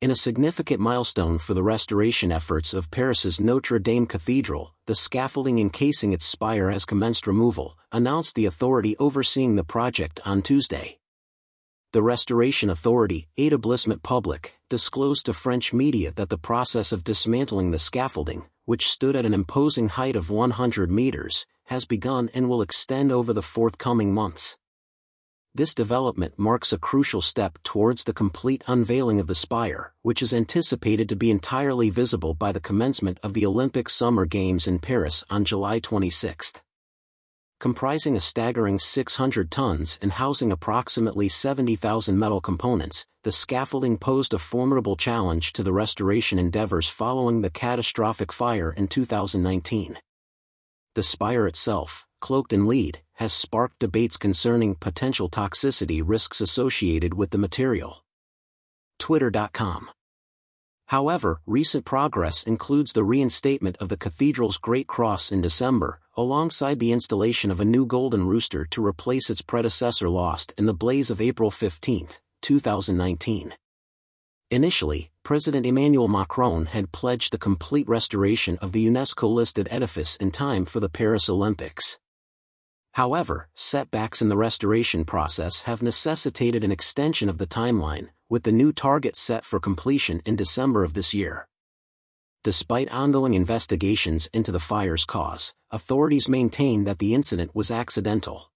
In a significant milestone for the restoration efforts of Paris's Notre Dame Cathedral, the scaffolding encasing its spire has commenced removal, announced the authority overseeing the project on Tuesday. The Restoration Authority, Établissement Public, disclosed to French media that the process of dismantling the scaffolding, which stood at an imposing height of 100 meters, has begun and will extend over the forthcoming months. This development marks a crucial step towards the complete unveiling of the spire, which is anticipated to be entirely visible by the commencement of the Olympic Summer Games in Paris on July 26. Comprising a staggering 600 tons and housing approximately 70,000 metal components, the scaffolding posed a formidable challenge to the restoration endeavors following the catastrophic fire in 2019. The spire itself, cloaked in lead, has sparked debates concerning potential toxicity risks associated with the material. Twitter.com However, recent progress includes the reinstatement of the cathedral's Great Cross in December, alongside the installation of a new golden rooster to replace its predecessor lost in the blaze of April 15, 2019. Initially, President Emmanuel Macron had pledged the complete restoration of the UNESCO-listed edifice in time for the Paris Olympics. However, setbacks in the restoration process have necessitated an extension of the timeline, with the new target set for completion in December of this year. Despite ongoing investigations into the fire's cause, authorities maintain that the incident was accidental.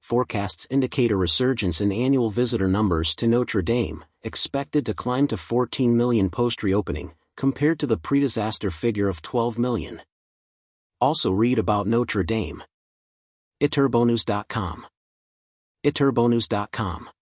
Forecasts indicate a resurgence in annual visitor numbers to Notre Dame, expected to climb to 14 million post-reopening, compared to the pre-disaster figure of 12 million. Also read about Notre Dame. iturbonus.com. iturbonus.com